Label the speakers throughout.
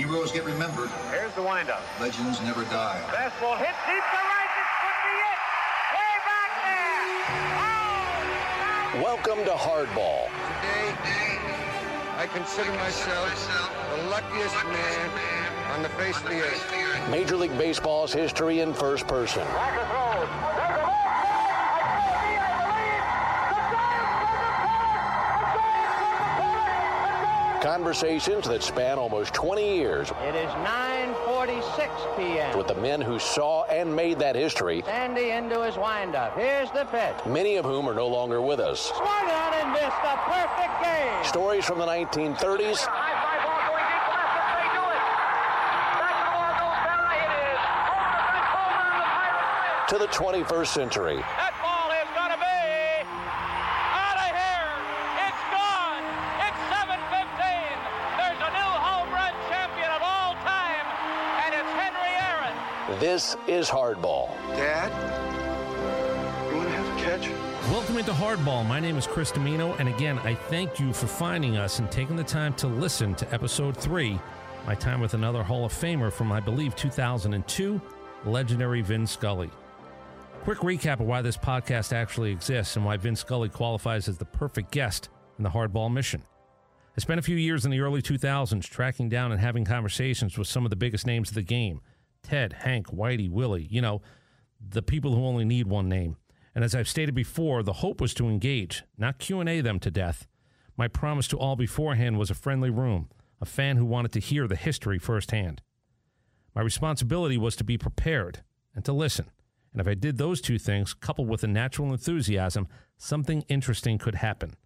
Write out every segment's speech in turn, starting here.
Speaker 1: Heroes get remembered.
Speaker 2: Here's the windup.
Speaker 1: Legends never die.
Speaker 2: Fastball hit deep to right. This could be it. Way back there. Oh!
Speaker 3: Welcome to Hardball.
Speaker 4: Today, I consider myself the luckiest man on the face of the earth.
Speaker 3: Major League Baseball's history in first person. Conversations that span almost 20 years.
Speaker 5: It is 9:46 p.m.
Speaker 3: with the men who saw and made that history,
Speaker 5: Sandy into his windup. Here's the pitch.
Speaker 3: many of whom are no longer with us.
Speaker 5: Swung on and missed a perfect game.
Speaker 3: Stories from the 1930s
Speaker 2: High fly ball going deep
Speaker 3: This is Hardball.
Speaker 4: Dad, you want to have a catch?
Speaker 6: Welcome into Hardball. My name is Chris Domino, and again, I thank you for finding us and taking the time to listen to episode three, my time with another Hall of Famer from, I believe, 2002, legendary Vin Scully. Quick recap of why this podcast actually exists and why Vin Scully qualifies as the perfect guest in the Hardball mission. I spent a few years in the early 2000s tracking down and having conversations with some of the biggest names of the game Ted, Hank, Whitey, Willie, you know, the people who only need one name. And as I've stated before, the hope was to engage, not Q&A them to death. My promise to all beforehand was a friendly room, a fan who wanted to hear the history firsthand. My responsibility was to be prepared and to listen. And if I did those two things, coupled with a natural enthusiasm, something interesting could happen.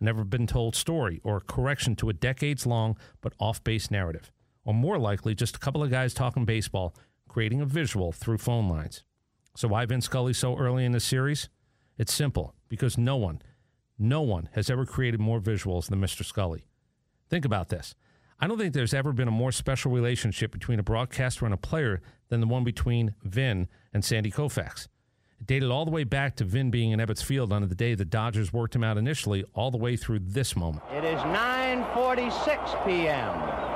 Speaker 6: A never been told story or a correction to a decades long but off base narrative. Or more likely, just a couple of guys talking baseball, creating a visual through phone lines. So why Vin Scully so early in the series? It's simple because no one, no one has ever created more visuals than Mr. Scully. Think about this. I don't think there's ever been a more special relationship between a broadcaster and a player than the one between Vin and Sandy Koufax. It dated all the way back to Vin being in Ebbets Field on the day the Dodgers worked him out initially, all the way through this moment.
Speaker 5: It is 9:46 p.m.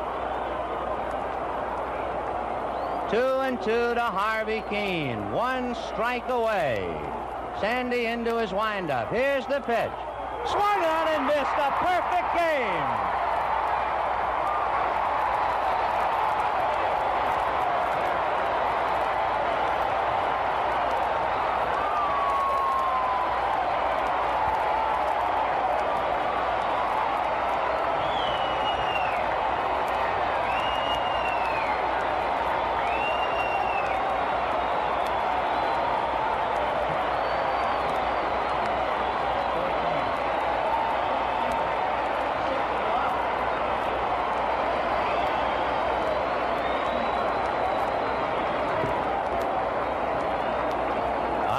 Speaker 5: Two and two to Harvey Kuenn. One strike away. Sandy into his windup. Here's the pitch. Swung on and missed a perfect game.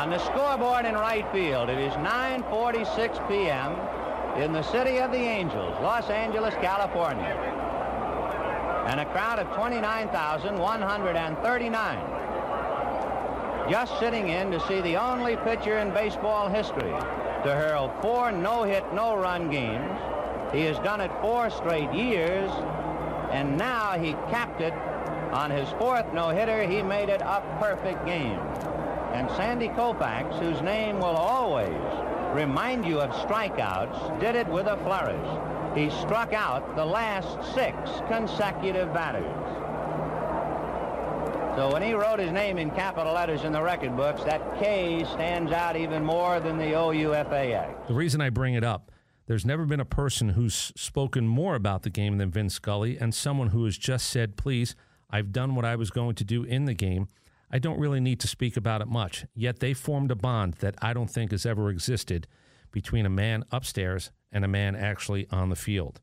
Speaker 5: On the scoreboard in right field, it is 9:46 p.m. in the city of the Angels, Los Angeles, California. And a crowd of 29,139 just sitting in to see the only pitcher in baseball history to hurl four no-hit, no-run games. He has done it four straight years, and now he capped it on his fourth no-hitter. He made it a perfect game. And Sandy Koufax, whose name will always remind you of strikeouts, did it with a flourish. He struck out the last six consecutive batters. So when he wrote his name in capital letters in the record books, that K stands out even more than the O-U-F-A-X.
Speaker 6: The reason I bring it up, there's never been a person who's spoken more about the game than Vin Scully and someone who has just said, please, I've done what I was going to do in the game. I don't really need to speak about it much. Yet they formed a bond that I don't think has ever existed between a man upstairs and a man actually on the field.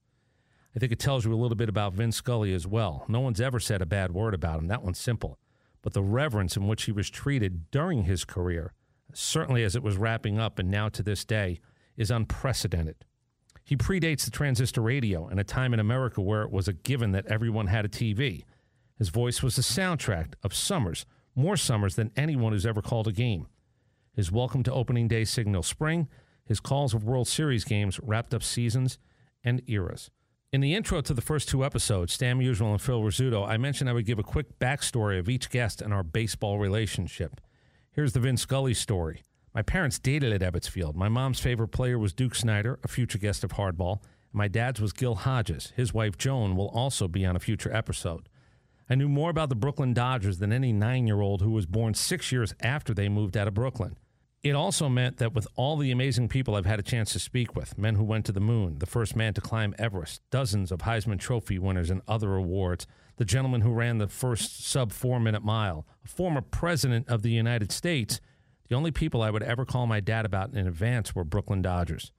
Speaker 6: I think it tells you a little bit about Vin Scully as well. No one's ever said a bad word about him. That one's simple. But the reverence in which he was treated during his career, certainly as it was wrapping up and now to this day, is unprecedented. He predates the transistor radio and a time in America where it was a given that everyone had a TV. His voice was the soundtrack of summers, more summers than anyone who's ever called a game. His welcome to opening day signal spring, his calls of World Series games wrapped up seasons and eras. In the intro to the first two episodes, Stan Musial and Phil Rizzuto, I mentioned I would give a quick backstory of each guest and our baseball relationship. Here's the Vin Scully story. My parents dated at Ebbets Field. My mom's favorite player was Duke Snider, a future guest of Hardball. My dad's was Gil Hodges. His wife Joan will also be on a future episode. I knew more about the Brooklyn Dodgers than any nine year old who was born six years after they moved out of Brooklyn. It also meant that with all the amazing people I've had a chance to speak with men who went to the moon, the first man to climb Everest, dozens of Heisman Trophy winners and other awards, the gentleman who ran the first sub four minute mile, a former president of the United States, the only people I would ever call my dad about in advance were Brooklyn Dodgers.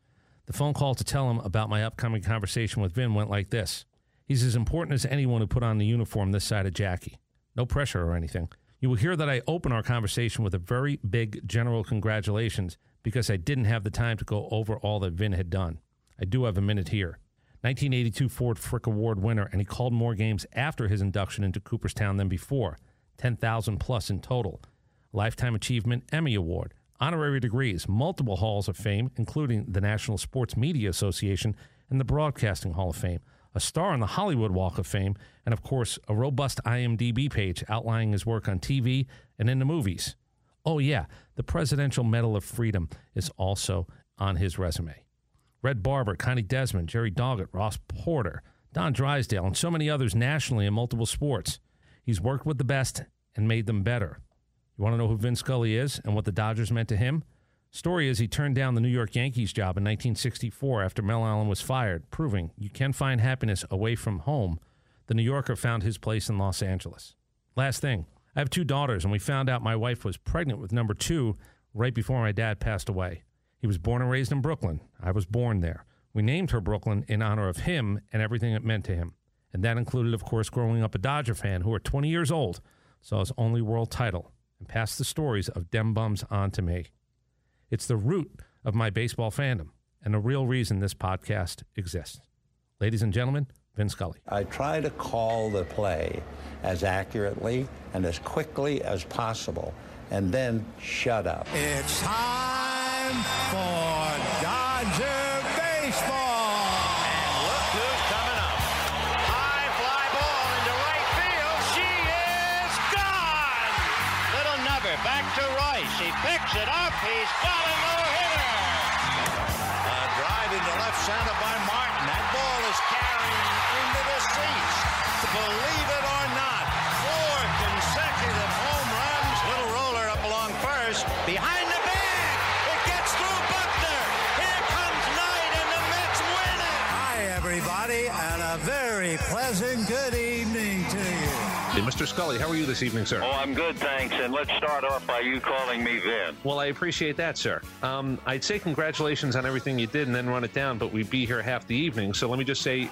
Speaker 6: The phone call to tell him about my upcoming conversation with Vin went like this He's as important as anyone who put on the uniform this side of Jackie. No pressure or anything. You will hear that I open our conversation with a very big general congratulations because I didn't have the time to go over all that Vin had done. I do have a minute here. 1982 Ford Frick Award winner, and he called more games after his induction into Cooperstown than before 10,000 plus in total. Lifetime Achievement Emmy Award, honorary degrees, multiple halls of fame, including the National Sports Media Association and the Broadcasting Hall of Fame, a star on the Hollywood Walk of Fame, and of course, a robust IMDb page outlining his work on TV and in the movies. Oh, yeah, the Presidential Medal of Freedom is also on his resume. Red Barber, Connie Desmond, Jerry Doggett, Ross Porter, Don Drysdale, and so many others nationally in multiple sports. He's worked with the best and made them better. You want to know who Vin Scully is and what the Dodgers meant to him? Story is he turned down the New York Yankees job in 1964 after Mel Allen was fired, proving you can find happiness away from home. The New Yorker found his place in Los Angeles. Last thing, I have two daughters, and we found out my wife was pregnant with number two right before my dad passed away. He was born and raised in Brooklyn. I was born there. We named her Brooklyn in honor of him and everything it meant to him. And that included, of course, growing up a Dodger fan who, at 20 years old, saw his only world title and passed the stories of dem bums on to me. It's the root of my baseball fandom and the real reason this podcast exists. Ladies and gentlemen, Vin Scully.
Speaker 7: I try to call the play as accurately and as quickly as possible and then shut up.
Speaker 8: It's time for
Speaker 2: up.
Speaker 9: Mr. Scully, how are you this evening, sir?
Speaker 10: Oh, I'm good, thanks. And let's start off by you calling me Vin.
Speaker 9: Well, I appreciate that, sir. Um, I'd say congratulations on everything you did and then run it down, but we'd be here half the evening. So let me just say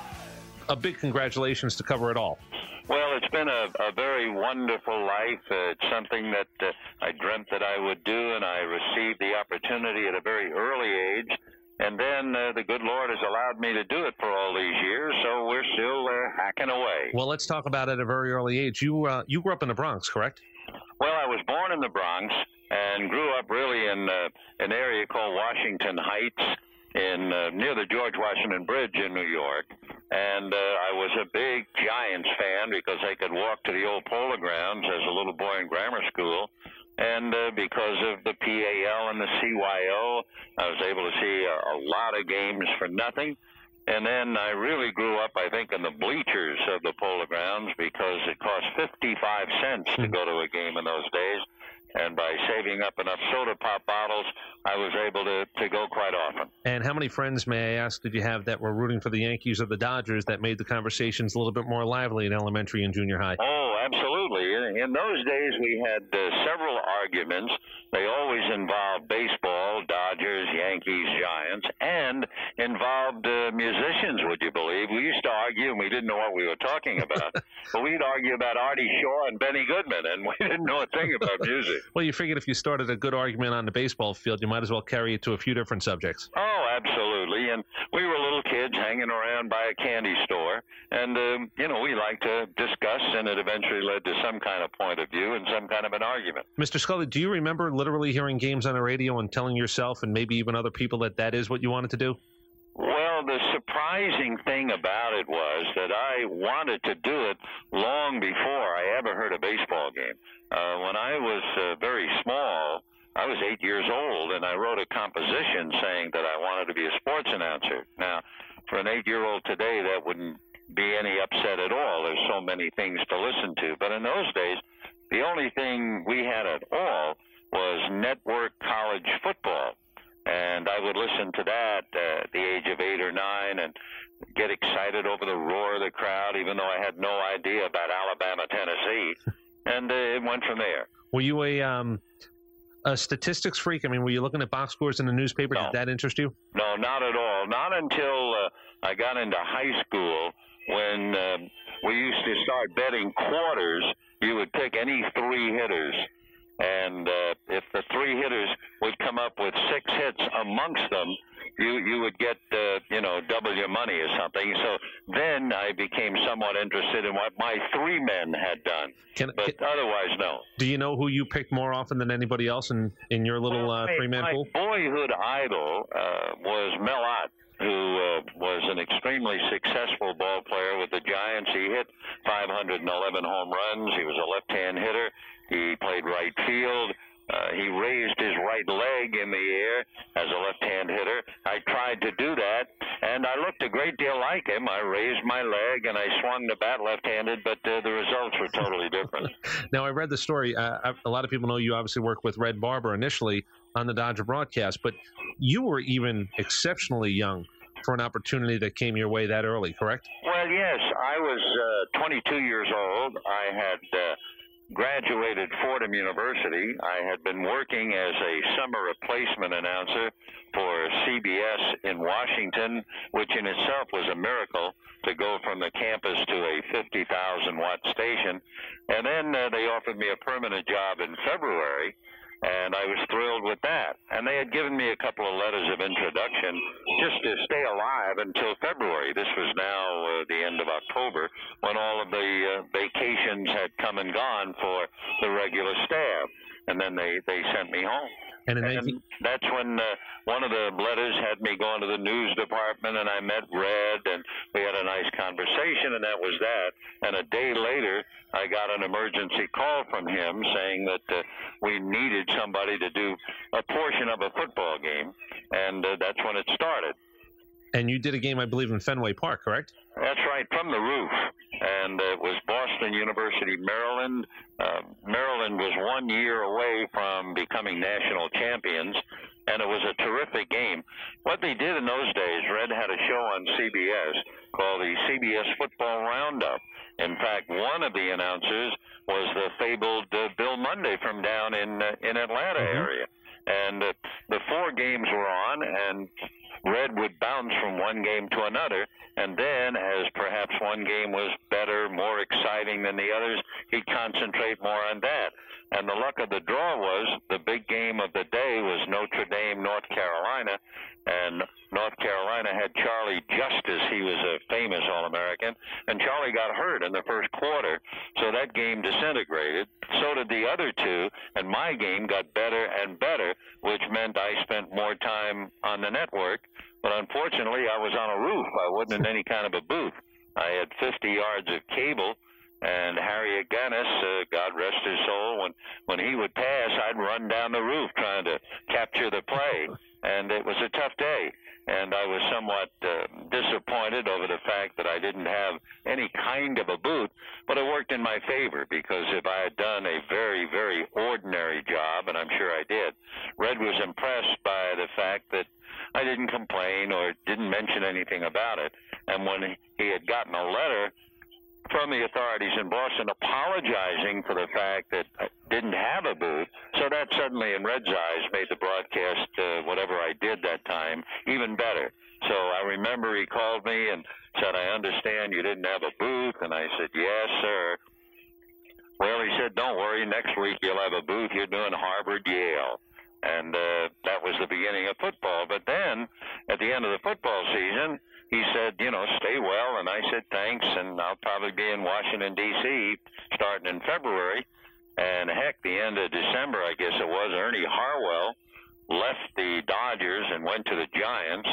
Speaker 9: a big congratulations to cover it all.
Speaker 10: Well, it's been a, a very wonderful life. Uh, it's something that uh, I dreamt that I would do, and I received the opportunity at a very early age. And then uh, the good Lord has allowed me to do it for all these years, so we're still uh, hacking away.
Speaker 9: Well, let's talk about it at a very early age. You uh, you grew up in the Bronx, correct?
Speaker 10: Well, I was born in the Bronx and grew up really in uh, an area called Washington Heights in uh, near the George Washington Bridge in New York. And uh, I was a big Giants fan because I could walk to the old polo grounds as a little boy in grammar school. And uh, because of the PAL and the CYO, I was able to see a, a lot of games for nothing. And then I really grew up, I think, in the bleachers of the Polo Grounds because it cost 55 cents to go to a game in those days. And by saving up enough soda pop bottles, I was able to, to go quite often.
Speaker 9: And how many friends, may I ask, did you have that were rooting for the Yankees or the Dodgers that made the conversations a little bit more lively in elementary and junior high?
Speaker 10: Oh, absolutely. In, in those days, we had uh, several arguments. They always involve baseball, Dodgers, Yankees, Giants, and involved uh, musicians, would you believe? We used to argue, and we didn't know what we were talking about. but we'd argue about Artie Shaw and Benny Goodman, and we didn't know a thing about music.
Speaker 9: Well, you figured if you started a good argument on the baseball field, you might as well carry it to a few different subjects.
Speaker 10: Oh, absolutely. And we were little kids hanging around by a candy store. And, um, you know, we liked to discuss, and it eventually led to some kind of point of view and some kind of an argument.
Speaker 9: Mr. Scully, do you remember literally hearing games on the radio and telling yourself and maybe even other people that that is what you wanted to do?
Speaker 10: Well, the surprising thing about it was that I wanted to do it long before I ever heard a baseball game. Uh, when I was uh, very small, I was eight years old, and I wrote a composition saying that I wanted to be a sports announcer. Now, for an eight-year-old today, that wouldn't be any upset at all. There's so many things to listen to. But in those days, the only thing we had at all was network college football. And I would listen to that uh, at the age of eight or nine and get excited over the roar of the crowd, even though I had no idea about Alabama, Tennessee. And uh, it went from there.
Speaker 9: Were you a um, a statistics freak? I mean, were you looking at box scores in the newspaper?
Speaker 10: No.
Speaker 9: Did that interest you?
Speaker 10: No, not at all. Not until uh, I got into high school when uh, we used to start betting quarters. You would pick any three hitters, and uh, if the three hitters would come up with six hits amongst them, you you would get uh, you know double your money or something. So then I became somewhat interested in what my three men had done.
Speaker 9: Can,
Speaker 10: but otherwise, no.
Speaker 9: Do you know who you picked more often than anybody else in in your little uh, three man pool?
Speaker 10: my boyhood idol uh, was Mel Ott, who uh, was an extremely successful ball player with the Giants. He hit 511 home runs. He was a left-hand hitter. He field. Uh, he raised his right leg in the air as a left-hand hitter. I tried to do that, and I looked a great deal like him. I raised my leg and I swung the bat left-handed, but uh, the results were totally different.
Speaker 9: Now, I read the story. Uh, a lot of people know you obviously worked with Red Barber initially on the Dodger broadcast, but you were even exceptionally young for an opportunity that came your way that early, correct?
Speaker 10: Well, yes, I was uh, 22 years old. I had uh, graduated Fordham University. I had been working as a summer replacement announcer for CBS in Washington, which in itself was a miracle to go from the campus to a 50,000 watt station. And then uh, they offered me a permanent job in February and I was thrilled with that. And they had given me a couple of letters of introduction just to stay alive until February. This was now uh, the end of October when all of the uh, vacations had come and gone for the regular staff. And then they, they sent me home.
Speaker 9: And
Speaker 10: And
Speaker 9: 19-
Speaker 10: that's when uh, one of the letters had me going to the news department, and I met Red, and we had a nice conversation, and that was that. And a day later, I got an emergency call from him saying that uh, we needed somebody to do a portion of a football game, and uh, that's when it started.
Speaker 9: and you did a game, I believe, in Fenway Park, correct?
Speaker 10: That's right, from the roof. And it was Boston University, Maryland. Uh, Maryland was one year away from becoming national champions, and it was a terrific game. What they did in those days, Red had a show on CBS called the CBS Football Roundup. In fact, one of the announcers was the fabled uh, Bill Munday from down in uh, in Atlanta area. And uh, the four games were on, and Red would bounce from one game to another, and then, as perhaps one game was better, more exciting than the others, he'd concentrate more on that. And the luck of the draw was the big game of the day was Notre Dame, North Carolina, and North Carolina had Charlie Justice. He was a famous All-American, and Charlie got hurt in the first quarter, so that game disintegrated. So did the other two, and my game got better and better, which meant I spent more time on the network. But unfortunately, I was on a roof. I wasn't in any kind of a booth. I had 50 yards of cable, and Harry Agganis, uh, God rest his soul, when when he would pass, I'd run down the roof trying to capture the play, and it was a tough day. And I was somewhat uh, disappointed over the fact that I didn't have any kind of a boot, but it worked in my favor because if I had done a very, very ordinary job, and I'm sure I did, Red was impressed by the fact that I didn't complain or didn't mention anything about it. And when he had gotten a letter from the authorities in Boston apologizing for the fact that I didn't have a booth. So that suddenly, in Red's eyes, made the broadcast, uh, whatever I did that time, even better. So I remember he called me and said, I understand you didn't have a booth. And I said, Yes, sir. Well, he said, Don't worry, next week you'll have a booth. You're doing Harvard, Yale. And uh, that was the beginning of football. But then, at the end of the football season, he said, you know, stay well. And I said, thanks. And I'll probably be in Washington, D.C. starting in February. And heck, the end of December, I guess it was, Ernie Harwell left the Dodgers and went to the Giants.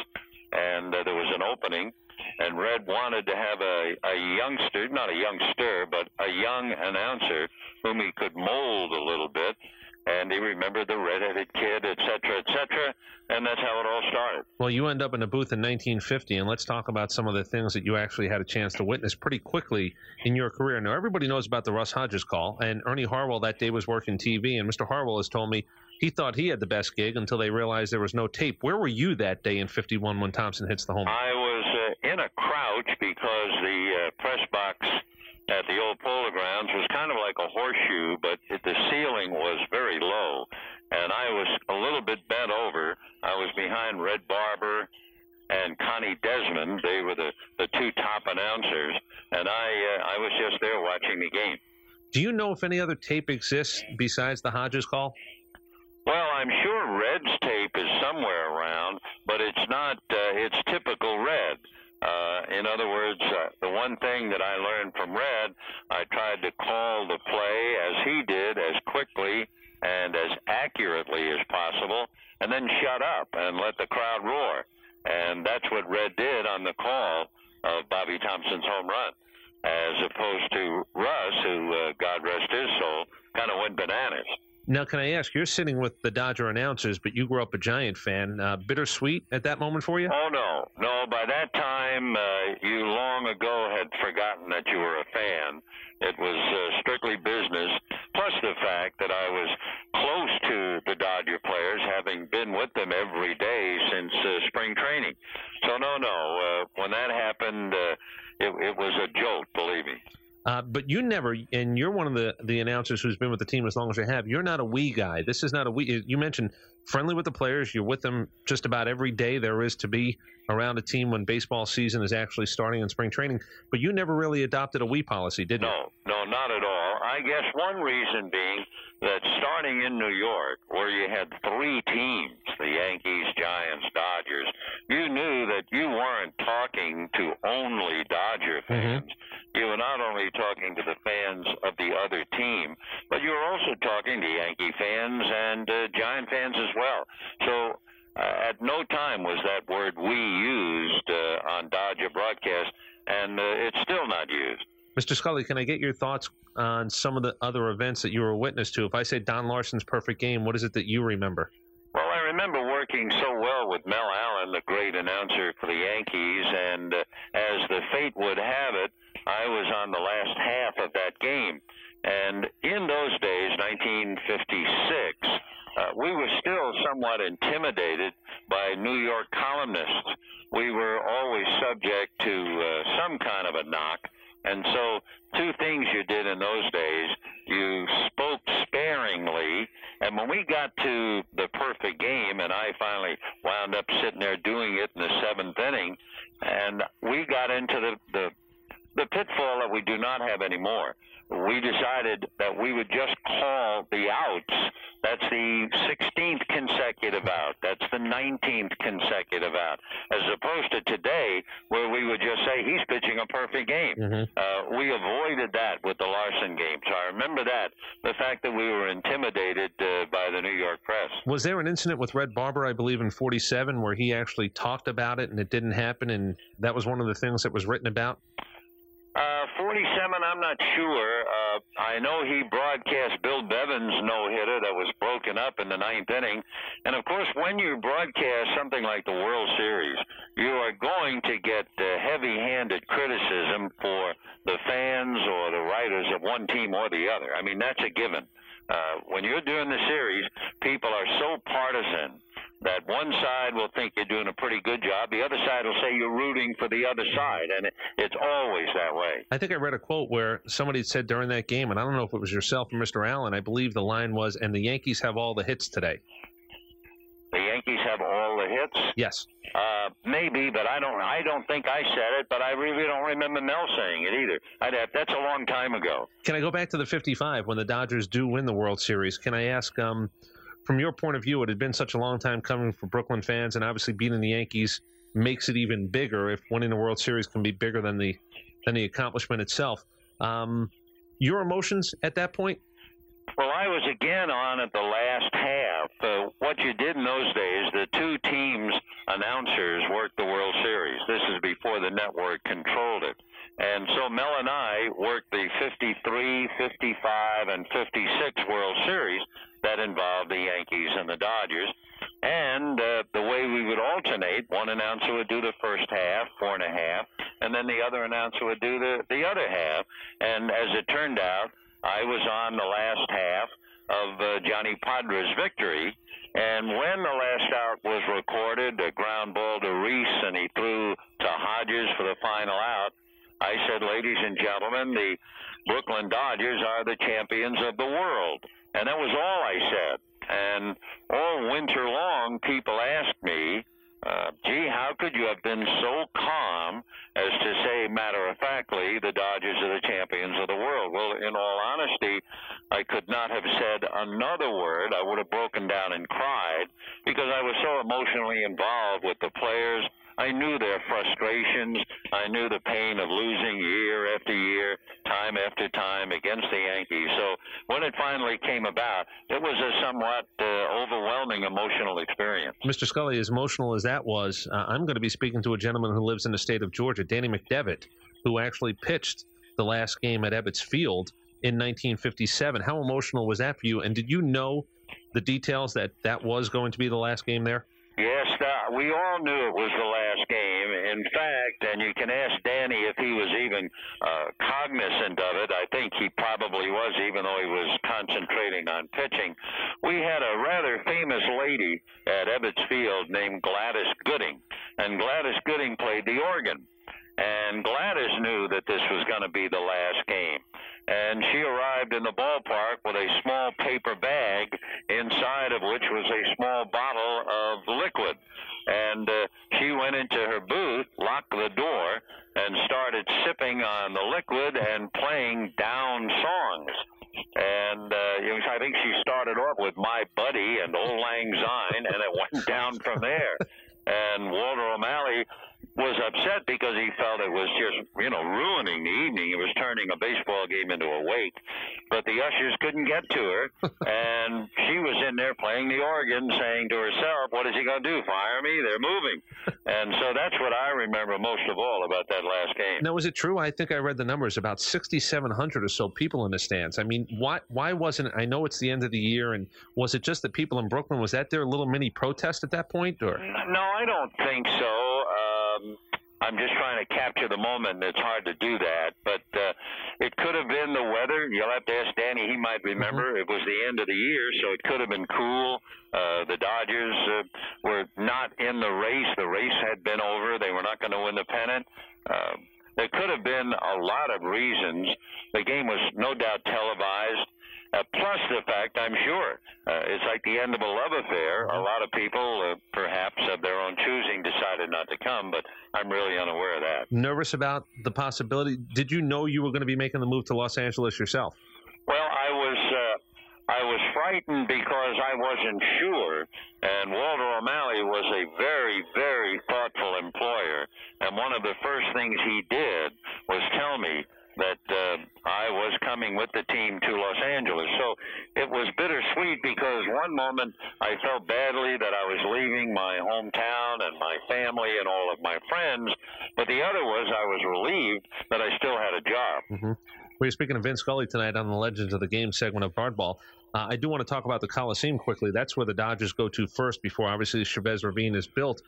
Speaker 10: and uh, there was an opening. And Red wanted to have a, a youngster, not a youngster, but a young announcer whom he could mold a little bit. And he remembered the redheaded kid, et cetera, et cetera. And that's how it all started.
Speaker 9: Well, you end up in a booth in 1950, and let's talk about some of the things that you actually had a chance to witness pretty quickly in your career. Now, everybody knows about the Russ Hodges call, and Ernie Harwell that day was working TV, and Mr. Harwell has told me he thought he had the best gig until they realized there was no tape. Where were you that day in 51 when Thomson hits the home? run?
Speaker 10: I was uh, in a crouch because the uh, press box at the old polo grounds was kind of like a horseshoe, but it, the ceiling was very low. And I was a little bit bent over. I was behind Red Barber and Connie Desmond. They were the, the two top announcers. And I, uh, I was just there watching the game.
Speaker 9: Do you know if any other tape exists besides the Hodges call?
Speaker 10: Well, I'm sure Red's tape is somewhere around, but it's not. Uh, it's typical Red. Uh, in other words, uh, the one thing that I learned from Red, I tried to call the play as he did, as quickly and as accurately as possible, and then shut up and let the crowd roar. And that's what Red did on the call of Bobby Thomson's home run, as opposed to Russ, who, uh, God rest his soul, kind of went bananas.
Speaker 9: Now, can I ask? You're sitting with the Dodger announcers, but you grew up a Giant fan. Uh, bittersweet at that moment for you?
Speaker 10: Oh no, no. By that time, uh, you long ago had forgotten that you were a fan. It was uh, strictly business. Plus the fact that I was close to the Dodger players, having been with them every day since uh, spring training. So no, no. Uh, when that happened, uh, it, was a jolt. Believe me.
Speaker 9: Uh, but you never, and you're one of the, the announcers who's been with the team as long as you have. You're not a we guy. This is not a we. You mentioned friendly with the players. You're with them just about every day there is to be around a team when baseball season is actually starting in spring training. But you never really adopted a we policy, did you?
Speaker 10: No, no, not at all. I guess one reason being that starting in New York, where you had three teams, the Yankees, Giants, Dodgers, you knew that you weren't talking to only Dodger fans. You were not only talking to the fans of the other team, but you were also talking to Yankee fans and uh, Giant fans as well. So uh, at no time was that word we used uh, on Dodger broadcast, and uh, it's still not used.
Speaker 9: Mr. Scully, can I get your thoughts on some of the other events that you were a witness to? If I say Don Larsen's perfect game, what is it that you remember?
Speaker 10: Well, I remember working so well with Mel Allen, the great announcer for the Yankees, and uh, as the fate would have it, I was on the last half of that game. And in those days, 1956, uh, we were still somewhat intimidated by New York columnists. We were always subject to uh, some kind of a knock. And so, two things you did in those days you spoke sparingly, and when we got to the perfect game, and I finally wound up sitting there doing it in the seventh inning, and we got into the, the the pitfall that we do not have anymore. We decided that we would just call the outs. That's the 16th consecutive out. That's the 19th consecutive out. As opposed to today, where we would just say he's pitching a perfect game. Uh, we avoided that with the Larsen game. So I remember that. The fact that we were intimidated uh, by the New York press.
Speaker 9: Was there an incident with Red Barber, I believe, in 47, where he actually talked about it and it didn't happen, and that was one of the things that was written about?
Speaker 10: Uh, 47, I'm not sure. Uh, I know he broadcast Bill Bevens' no hitter that was broken up in the ninth inning. And of course, when you broadcast something like the World Series, you are going to get uh, heavy handed criticism for the fans or the writers of one team or the other. I mean, that's a given. Uh, Uh, when you're doing the series, people are so partisan that one side will think you're doing a pretty good job, the other side will say you're rooting for the other side, and it, it's always that way.
Speaker 9: I think I read a quote where somebody said during that game, and I don't know if it was yourself or Mr. Allen, I believe the line was, and the Yankees have all the hits today.
Speaker 10: The Yankees have all the hits.
Speaker 9: Yes.
Speaker 10: Uh, maybe, but I don't. I don't think I said it, but I really don't remember Mel saying it either. I'd have, that's a long time ago.
Speaker 9: Can I go back to the 55 when the Dodgers do win the World Series? Can I ask, um, from your point of view, it had been such a long time coming for Brooklyn fans, and obviously beating the Yankees makes it even bigger. If winning the World Series can be bigger than the than the accomplishment itself, um, your emotions at that point?
Speaker 10: Well, I was again on at the last. Uh, what you did in those days, the two teams announcers worked the World Series. This is before the network controlled it. And so Mel and I worked the 53, 55, and 56 World Series that involved the Yankees and the Dodgers. And uh, the way we would alternate, one announcer would do the first half, four and a half, and then the other announcer would do the, the other half. And as it turned out, I was on the last half of uh, Johnny Podres' victory. And when the last out was recorded, a ground ball to Reese, and he threw to Hodges for the final out, I said, ladies and gentlemen, the Brooklyn Dodgers are the champions of the world. And that was all I said. And all winter long, people asked me, uh, gee, how could you have been so calm as to say matter of factly the Dodgers are the champions of world? Well, in all honesty, I could not have said another word. I would have broken down and cried because I was so emotionally involved with the players I knew their frustrations. I knew the pain of losing year after year, time after time against the Yankees. So when it finally came about, it was a somewhat uh, overwhelming emotional experience.
Speaker 9: Mr. Scully, as emotional as that was, uh, I'm going to be speaking to a gentleman who lives in the state of Georgia, Danny McDevitt, who actually pitched the last game at Ebbets Field in 1957. How emotional was that for you? And did you know the details that that was going to be the last game there?
Speaker 10: Yes, uh, we all knew it was the last game. In fact, and you can ask Danny if he was even uh, cognizant of it. I think he probably was, even though he was concentrating on pitching. We had a rather famous lady at Ebbets Field named Gladys Gooding, and Gladys Gooding played the organ. And Gladys knew that this was going to be the last game. And she arrived in the ballpark with a small paper bag inside of which was a small bottle of liquid. And uh, she went into her booth, locked the door, and started sipping on the liquid and playing down songs. And uh, you know, I think she started off with My Buddy and Auld Lang Syne, and it went down from there. And Walter O'Malley was upset because he felt it was just, you know, ruining the evening. It was turning a baseball game into a wake. But the ushers couldn't get to her, and she was in there playing the organ, saying to herself, "What is he going to do? Fire me? They're moving." and so that's what I remember most of all about that last game.
Speaker 9: Now, is it true? I think I read the numbers about 6,700 or so people in the stands. I mean, why why wasn't? I know it's the end of the year, and was it just the people in Brooklyn? Was that their little mini protest at that point, or?
Speaker 10: No, I don't think so. Um, I'm just trying to capture the moment. It's hard to do that, but it could have been the weather. You'll have to ask Danny; he might remember. Mm-hmm. It was the end of the year, so it could have been cool. Uh, the Dodgers uh, were not in the race. The race had been over. They were not going to win the pennant. Uh, there could have been a lot of reasons. The game was no doubt televised. Uh, plus the fact, I'm sure, uh, it's like the end of a love affair. A lot of people, uh, perhaps of their own choosing, decided not to come, but I'm really unaware of that.
Speaker 9: Nervous about the possibility? Did you know you were going to be making the move to Los Angeles yourself?
Speaker 10: Well, I was. Uh, I was frightened because I wasn't sure, and Walter O'Malley was a very, very thoughtful employer. And one of the first things he did was tell me that uh, I was coming with the team to Los Angeles. So it was bittersweet because one moment I felt badly that I was leaving my hometown and my family and all of my friends, but the other was I was relieved that I still had a job.
Speaker 9: Mm-hmm. We're speaking of Vin Scully tonight on the Legends of the Game segment of Hardball. Uh, I do want to talk about the Coliseum quickly. That's where the Dodgers go to first before obviously Chavez Ravine is built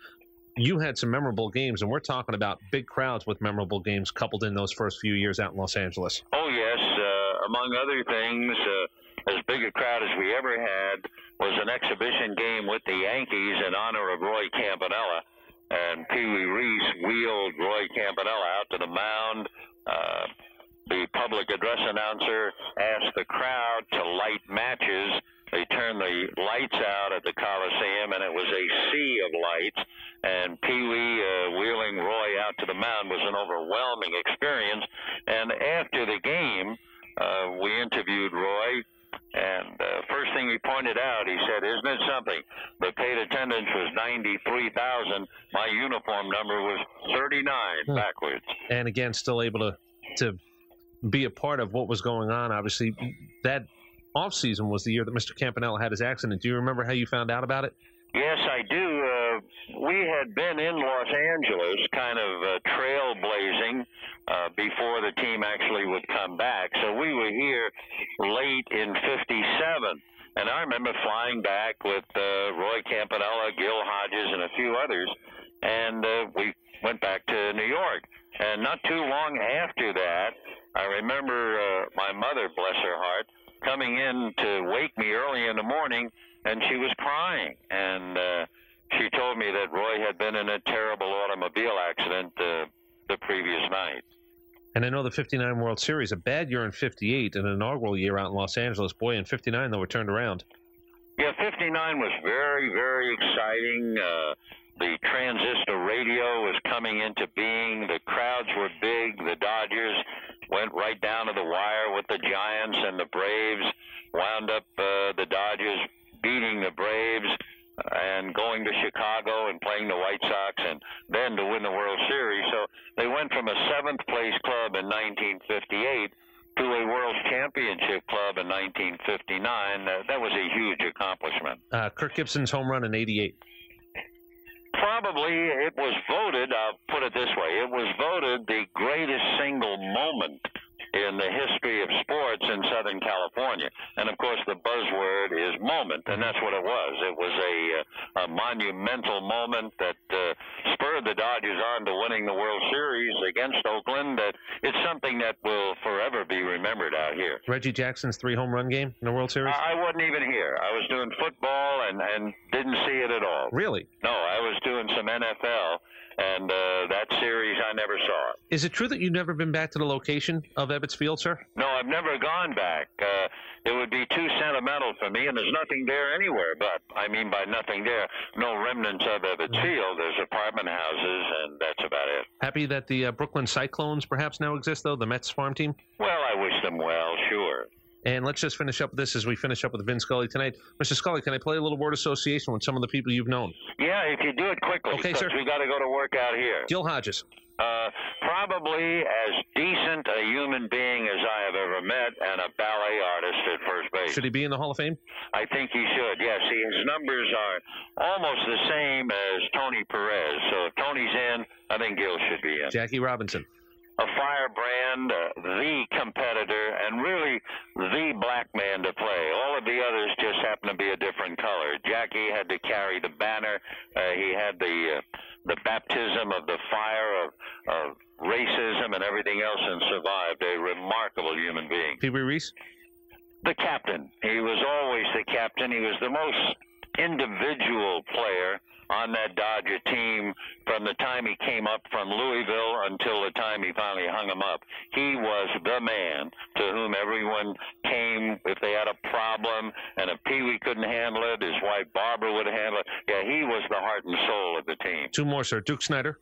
Speaker 9: you had some memorable games, and we're talking about big crowds with memorable games coupled in those first few years out in Los Angeles.
Speaker 10: Oh yes, uh, among other things, uh, as big a crowd as we ever had was an exhibition game with the Yankees in honor of Roy Campanella, and Pee Wee Reese wheeled Roy Campanella out to the mound. Uh, the public address announcer asked the crowd to light matches they turned the lights out at the Coliseum, and it was a sea of lights. And Pee Wee uh, wheeling Roy out to the mound was an overwhelming experience. And after the game, uh, we interviewed Roy. And uh, first thing he pointed out, he said, "Isn't it something? The paid attendance was ninety-three thousand. My uniform number was thirty-nine hmm. backwards."
Speaker 9: And again, still able to to be a part of what was going on. Obviously, that off season was the year that Mr. Campanella had his accident. Do you remember how you found out about it?
Speaker 10: Yes, I do. Uh, we had been in Los Angeles, kind of uh, trailblazing uh, before the team actually would come back. So we were here late in '57. And I remember flying back with uh, Roy Campanella, Gil Hodges, and a few others, and uh, we went back to New York. And not too long after that, I remember uh, my mother, bless her heart, coming in to wake me early in the morning, and she was crying. And uh, she told me that Roy had been in a terrible automobile accident uh, the previous night.
Speaker 9: And I know the 59 World Series, a bad year in 58, an inaugural year out in Los Angeles. Boy, in 59, though, it turned around.
Speaker 10: Yeah, 59 was very, very exciting. Uh, the transistor radio was coming into being. The crowds were big. The Dodgers went right down to the wire with the Giants and the Braves. Wound up uh, the Dodgers beating the Braves and going to Chicago and playing the White Sox and then to win the World Series. So they went from a seventh place club in 1958 to a World Championship club in 1959. Uh, that was a huge accomplishment.
Speaker 9: Uh, Kirk Gibson's home run in 88.
Speaker 10: Probably it was voted, I'll put it this way, it was voted the greatest single moment in the history of sports in Southern California. And of course, the buzzword is moment, and that's what it was. It was a, a monumental moment that uh, spurred the Dodgers on to winning the World Series against Oakland. That it's something that will forever be remembered out here.
Speaker 9: Reggie Jackson's three home run game in the World Series?
Speaker 10: I wasn't even here. I was doing football and, and didn't see it at all.
Speaker 9: Really?
Speaker 10: No, I was doing some NFL and uh, that series I never saw.
Speaker 9: Is it true that you've never been back to the location of Ebbets Field, sir?
Speaker 10: No, I've never gone back. Uh, it would be too sentimental for me, and there's nothing there anywhere. But I mean by nothing there, no remnants of Ebbets. Field. There's apartment houses, and that's about it.
Speaker 9: Happy that the uh, Brooklyn Cyclones perhaps now exist, though, the Mets farm team?
Speaker 10: Well, I wish them well, sure.
Speaker 9: And let's just finish up this as we finish up with Vin Scully tonight. Mr. Scully, can I play a little word association with some of the people you've known?
Speaker 10: Yeah, if you do it quickly,
Speaker 9: Okay,
Speaker 10: because
Speaker 9: sir.
Speaker 10: we got to go to work out here.
Speaker 9: Gil Hodges.
Speaker 10: Uh, probably as decent a human being as I have ever met, and a ballet artist at first base.
Speaker 9: Should he be in the Hall of Fame?
Speaker 10: I think he should. Yes, see, his numbers are almost the same as Tony Perez. So if Tony's in, I think Gil should be in.
Speaker 9: Jackie Robinson.
Speaker 10: A firebrand, uh, the competitor, and really the black man to play. All of the others just happen to be a different color. Jackie had to carry the banner. Uh, he had the uh, the baptism of the fire of, of racism and everything else, and survived. A remarkable human being.
Speaker 9: Pee Wee Reese.
Speaker 10: The captain. He was always the captain. He was the most individual player on that Dodger team from the time he came up from Louisville until the time he finally hung him up. He was the man to whom everyone came if they had a problem, and if Pee Wee couldn't handle it, his wife Barbara would handle it. Yeah, he was the heart and soul of the team.
Speaker 9: Two more, sir. Duke Snider.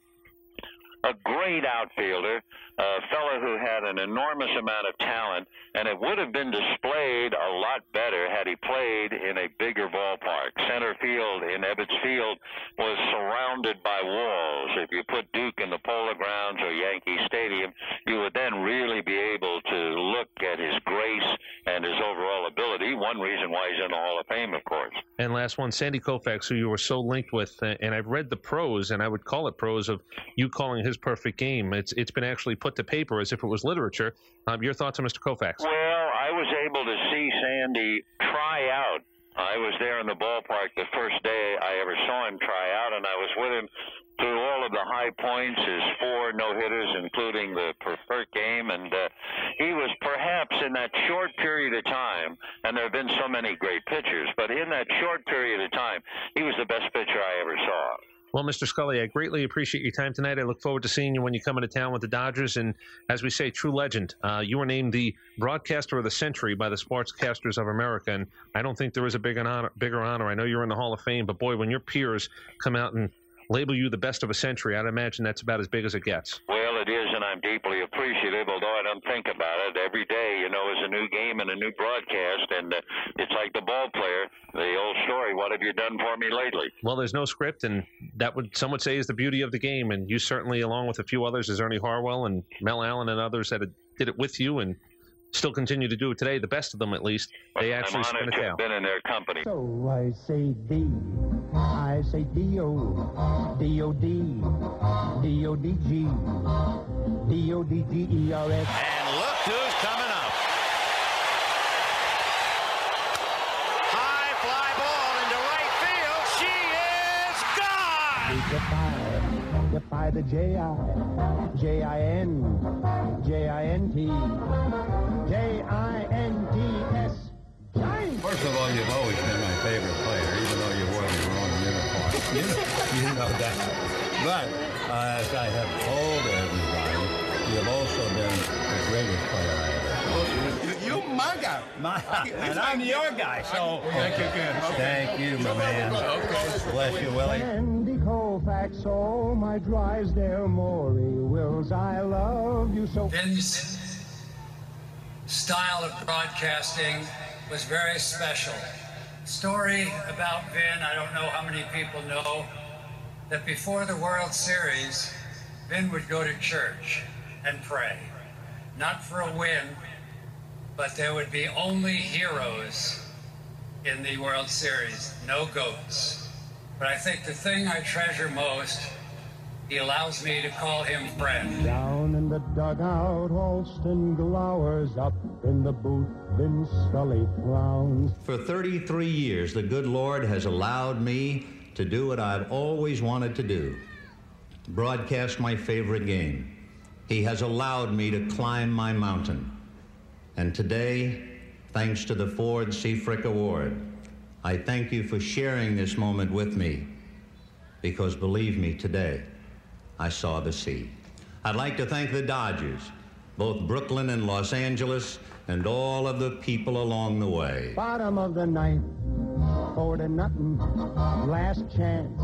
Speaker 10: A great outfielder, a fellow who had an enormous amount of talent, and it would have been displayed a lot better had he played in a bigger ballpark. Center field in Ebbets Field was surrounded by walls. If you put Duke in the Polo Grounds or Yankee Stadium, you would then really be able to look at his grace and his overall ability. One reason why he's in the Hall of Fame, of course.
Speaker 9: And last one, Sandy Koufax, who you were so linked with, uh, and I've read the prose, and I would call it prose of you calling his perfect game. It's it's been actually put to paper as if it was literature. Um, your thoughts on Mr. Koufax?
Speaker 10: Well, I was able to see Sandy try out. I was there in the ballpark the first day I ever saw him try out, and I was with him through all of the high points, his four no hitters, including the perfect game. And uh, he was perhaps in that short period of time, and there have been so many great pitchers, but in that short period of time, he was the best pitcher I ever saw.
Speaker 9: Well, Mr. Scully, I greatly appreciate your time tonight. I look forward to seeing you when you come into town with the Dodgers. And as we say, true legend. Uh, you were named the broadcaster of the century by the Sportscasters of America, and I don't think there is a big honor, bigger honor. I know you're in the Hall of Fame, but boy, when your peers come out and label you the best of a century, I'd imagine that's about as big as it gets.
Speaker 10: Well, it is, and I'm deeply appreciative, although I don't think about it. Every day, you know, is a new game and a new broadcast, and uh, it's like the ball player, the old story, what have you done for me lately?
Speaker 9: Well, there's no script, and that would some would say is the beauty of the game. And you certainly, along with a few others, as Ernie Harwell and Mel Allen and others that had- did it with you and still continue to do it today. The best of them, at least, they actually
Speaker 10: I'm
Speaker 9: spin
Speaker 10: honored
Speaker 9: it
Speaker 10: to have been in their company.
Speaker 11: So I say D, I I say D-O, D-O-D, D-O-D-G, D-O-D-G-E-R-S.
Speaker 8: And look who's coming up. High fly ball into right field. She is gone.
Speaker 11: Defy, defy the J-I, J-I-N, J-I-N-T, J-I-N-T-S.
Speaker 5: First of all, you've always been my favorite player, even though you wore the wrong uniform. You know, you know that. But uh, as I have told everybody, you've also been the greatest player I ever
Speaker 12: You my guy.
Speaker 5: My, and I'm your guy, so.
Speaker 12: Thank you again. Okay.
Speaker 5: Thank you, my man.
Speaker 12: Okay.
Speaker 5: Bless you, Willie.
Speaker 11: Koufax, oh my Drysdale Maury Wills, I love you so.
Speaker 13: Vin's style of broadcasting was very special. Story about Vin, I don't know how many people know, that before the World Series, Vin would go to church and pray. Not for a win, but there would be only heroes in the World Series, no goats. But I think the thing I treasure most, he allows me to call him friend.
Speaker 11: Down in the dugout, Alston glowers up in the booth. Vin Scully frowns.
Speaker 5: For 33 years, the good Lord has allowed me to do what I've always wanted to do broadcast my favorite game. He has allowed me to climb my mountain. And today, thanks to the Ford C. Frick Award, I thank you for sharing this moment with me. Because believe me, today, I saw the sea. I'd like to thank the Dodgers, both Brooklyn and Los Angeles, and all of the people along the way.
Speaker 11: Bottom of the ninth, four to nothing. Last chance.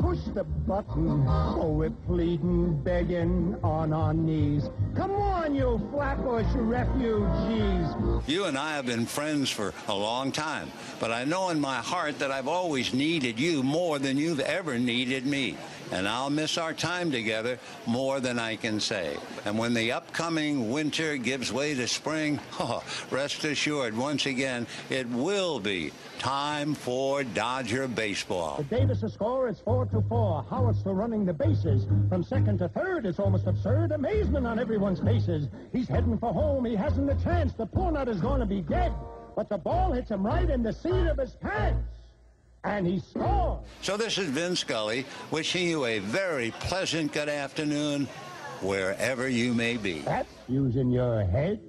Speaker 11: Push the button. Oh, we're pleading, begging on our knees. Come on, you Flatbush refugees.
Speaker 14: You and I have been friends for a long time, but I know in my heart that I've always needed you more than you've ever needed me. And I'll miss our time together more than I can say. And when the upcoming winter gives way to spring, oh, rest assured, once again, it will be time for Dodger baseball.
Speaker 11: The Davis score is four to four. Howard's still running the bases. From second to third, it's almost absurd. Amazement on everyone's faces. He's heading for home. He hasn't a chance. The poor nut is going to be dead. But the ball hits him right in the seat of his pants. And he scores.
Speaker 14: So this is Vin Scully wishing you a very pleasant good afternoon wherever you may be.
Speaker 11: That's using your head.